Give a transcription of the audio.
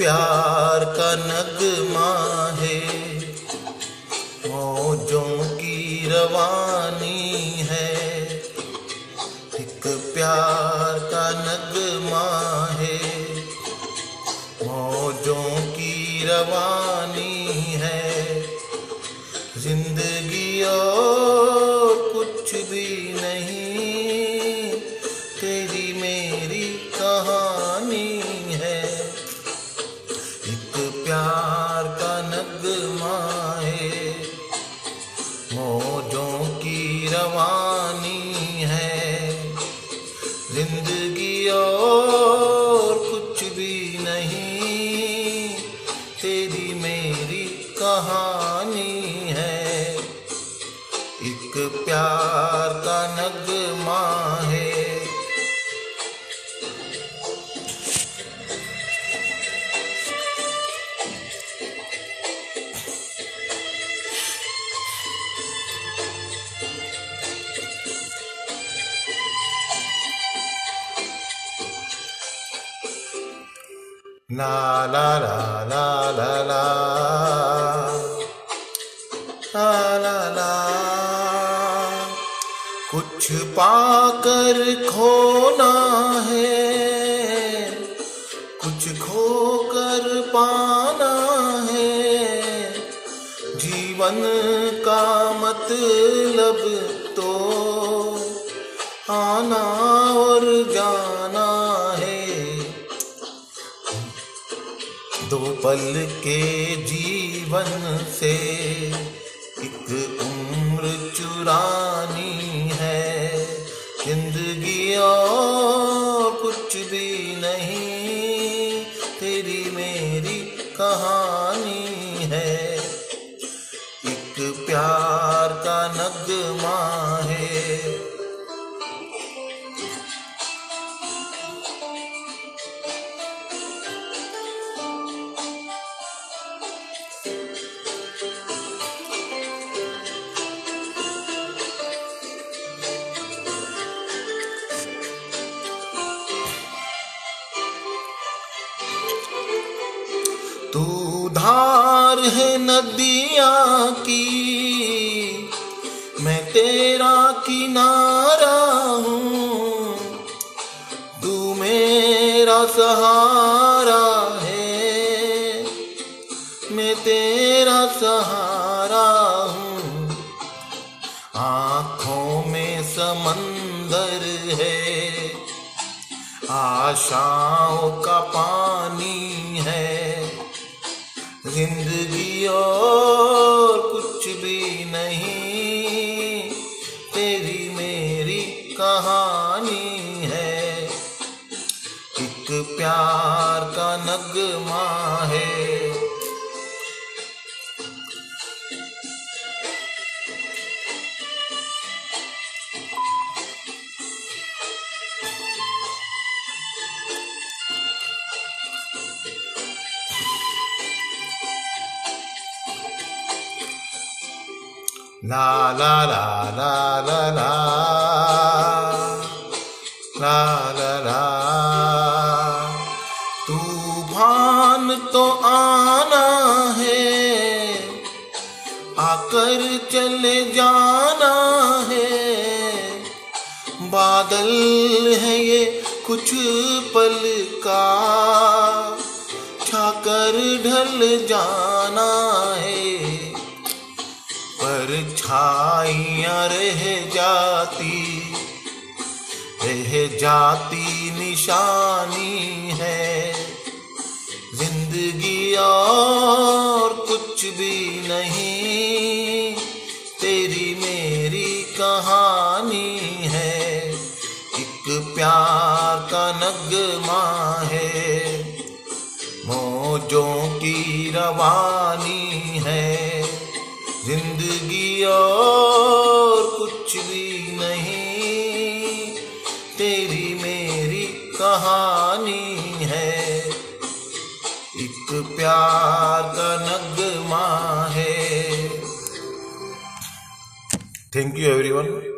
प्यार का नगमा है। मौजों की रवानी है। एक प्यार का नगमा है। मौजों की रवानी है। ज़िंदगी और कुछ भी नहीं। तेरी मेरी कहानी की रवानी है। ज़िंदगी और कुछ भी नहीं तेरी मेरी कहानी है। एक प्यार ला ला ला ला ला ला ला ला ला कुछ पाकर खोना है, कुछ खोकर पाना है। जीवन का मतलब तो आना और जाना दो पल के जीवन से एक उम्र चुरानी है। ज़िंदगी और कुछ भी नहीं, तेरी मेरी कहानी। तू धार है नदिया की, मैं तेरा किनारा हूँ। तू मेरा सहारा है, मैं तेरा सहारा हूँ। आँखों में समंदर है, आशाओं का पानी है ज़िंदगी और कुछ भी नहीं। तेरी मेरी कहानी है। एक प्यार का नगमा है। ला ला ला ला ला ला ला ला ला तूफ़ान तो आना है, आकर चले जाना है। बादल है ये कुछ पल का, छाकर ढल जाना है। पर छाइयाँ रह जाती रह जाती निशानी है। ज़िंदगी और कुछ भी नहीं, तेरी मेरी कहानी है। एक प्यार का नगमा है, मौजों की रवानी है। और कुछ भी नहीं। तेरी मेरी कहानी है। एक प्यार का नगमा है। Thank you everyone